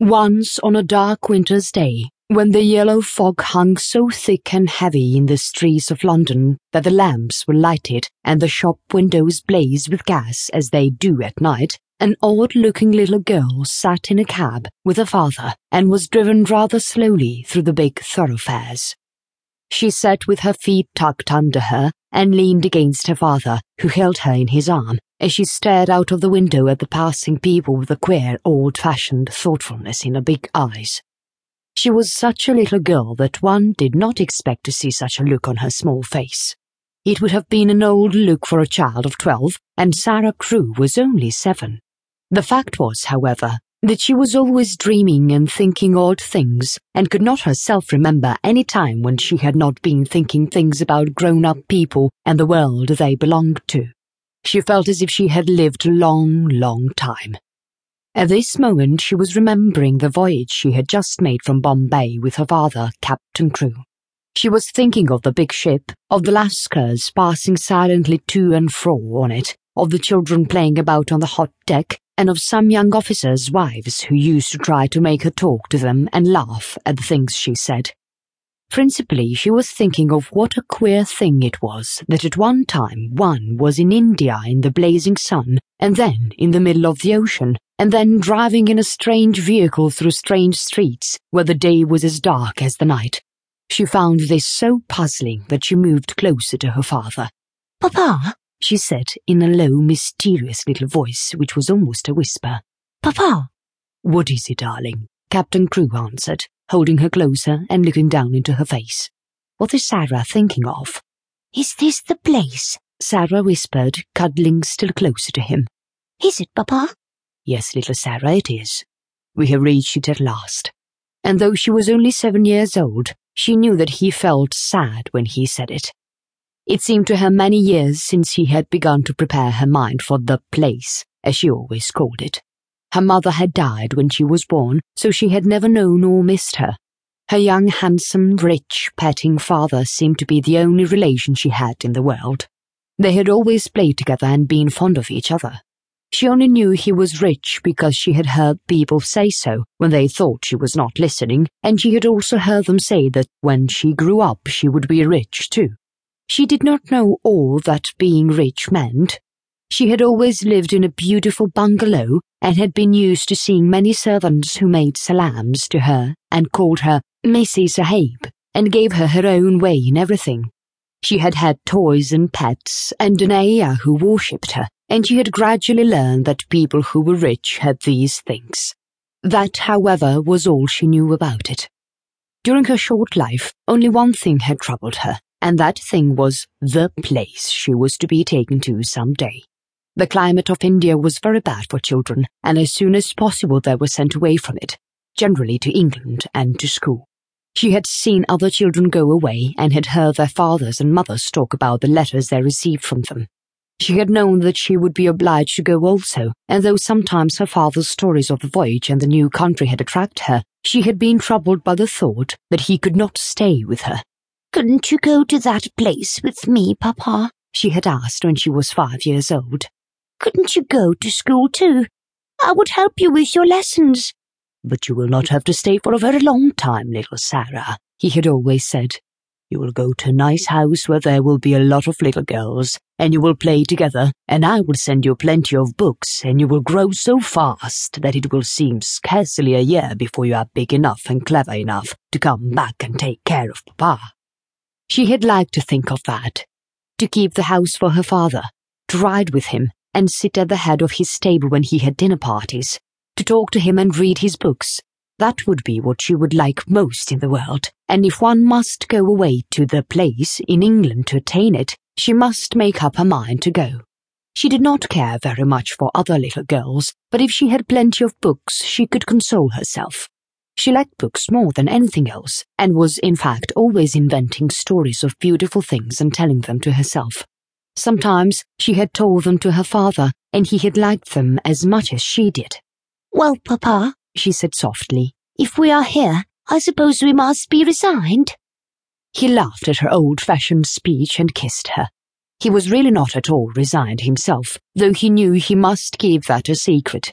Once on a dark winter's day, when the yellow fog hung so thick and heavy in the streets of London that the lamps were lighted and the shop windows blazed with gas as they do at night, an odd looking little girl sat in a cab with her father and was driven rather slowly through the big thoroughfares. She sat with her feet tucked under her and leaned against her father, who held her in his arm as she stared out of the window at the passing people with a queer, old fashioned thoughtfulness in her big eyes. She was such a little girl that one did not expect to see such a look on her small face. It would have been an old look for a child of twelve, and Sarah Crewe was only seven. The fact was, however, that she was always dreaming and thinking odd things, and could not herself remember any time when she had not been thinking things about grown up people and the world they belonged to. She felt as if she had lived a long, long time. At this moment, she was remembering the voyage she had just made from Bombay with her father, Captain Crewe. She was thinking of the big ship, of the Lascars passing silently to and fro on it, of the children playing about on the hot deck, and of some young officers' wives who used to try to make her talk to them and laugh at the things she said. Principally, she was thinking of what a queer thing it was that at one time one was in India in the blazing sun, and then in the middle of the ocean, and then driving in a strange vehicle through strange streets where the day was as dark as the night. She found this so puzzling that she moved closer to her father. Papa, she said in a low, mysterious little voice which was almost a whisper. Papa! What is it, darling? Captain Crewe answered holding her closer and looking down into her face. What is Sarah thinking of? Is this the place? Sarah whispered, cuddling still closer to him. Is it, Papa? Yes, little Sarah, it is. We have reached it at last. And though she was only seven years old, she knew that he felt sad when he said it. It seemed to her many years since he had begun to prepare her mind for the place, as she always called it. Her mother had died when she was born, so she had never known or missed her. Her young, handsome, rich, petting father seemed to be the only relation she had in the world. They had always played together and been fond of each other. She only knew he was rich because she had heard people say so when they thought she was not listening, and she had also heard them say that when she grew up she would be rich too. She did not know all that being rich meant, she had always lived in a beautiful bungalow and had been used to seeing many servants who made salams to her and called her Missy Sahib and gave her her own way in everything. She had had toys and pets and an ayah who worshipped her, and she had gradually learned that people who were rich had these things. That, however, was all she knew about it. During her short life, only one thing had troubled her, and that thing was the place she was to be taken to some day. The climate of India was very bad for children, and as soon as possible they were sent away from it, generally to England and to school. She had seen other children go away and had heard their fathers and mothers talk about the letters they received from them. She had known that she would be obliged to go also, and though sometimes her father's stories of the voyage and the new country had attracted her, she had been troubled by the thought that he could not stay with her. Couldn't you go to that place with me, Papa? she had asked when she was five years old. Couldn't you go to school too? I would help you with your lessons. But you will not have to stay for a very long time, little Sarah, he had always said. You will go to a nice house where there will be a lot of little girls, and you will play together, and I will send you plenty of books, and you will grow so fast that it will seem scarcely a year before you are big enough and clever enough to come back and take care of Papa. She had liked to think of that, to keep the house for her father, to ride with him, and sit at the head of his table when he had dinner parties, to talk to him and read his books. That would be what she would like most in the world, and if one must go away to the place in England to attain it, she must make up her mind to go. She did not care very much for other little girls, but if she had plenty of books, she could console herself. She liked books more than anything else, and was, in fact, always inventing stories of beautiful things and telling them to herself. Sometimes she had told them to her father, and he had liked them as much as she did. Well, Papa, she said softly, if we are here, I suppose we must be resigned. He laughed at her old fashioned speech and kissed her. He was really not at all resigned himself, though he knew he must keep that a secret,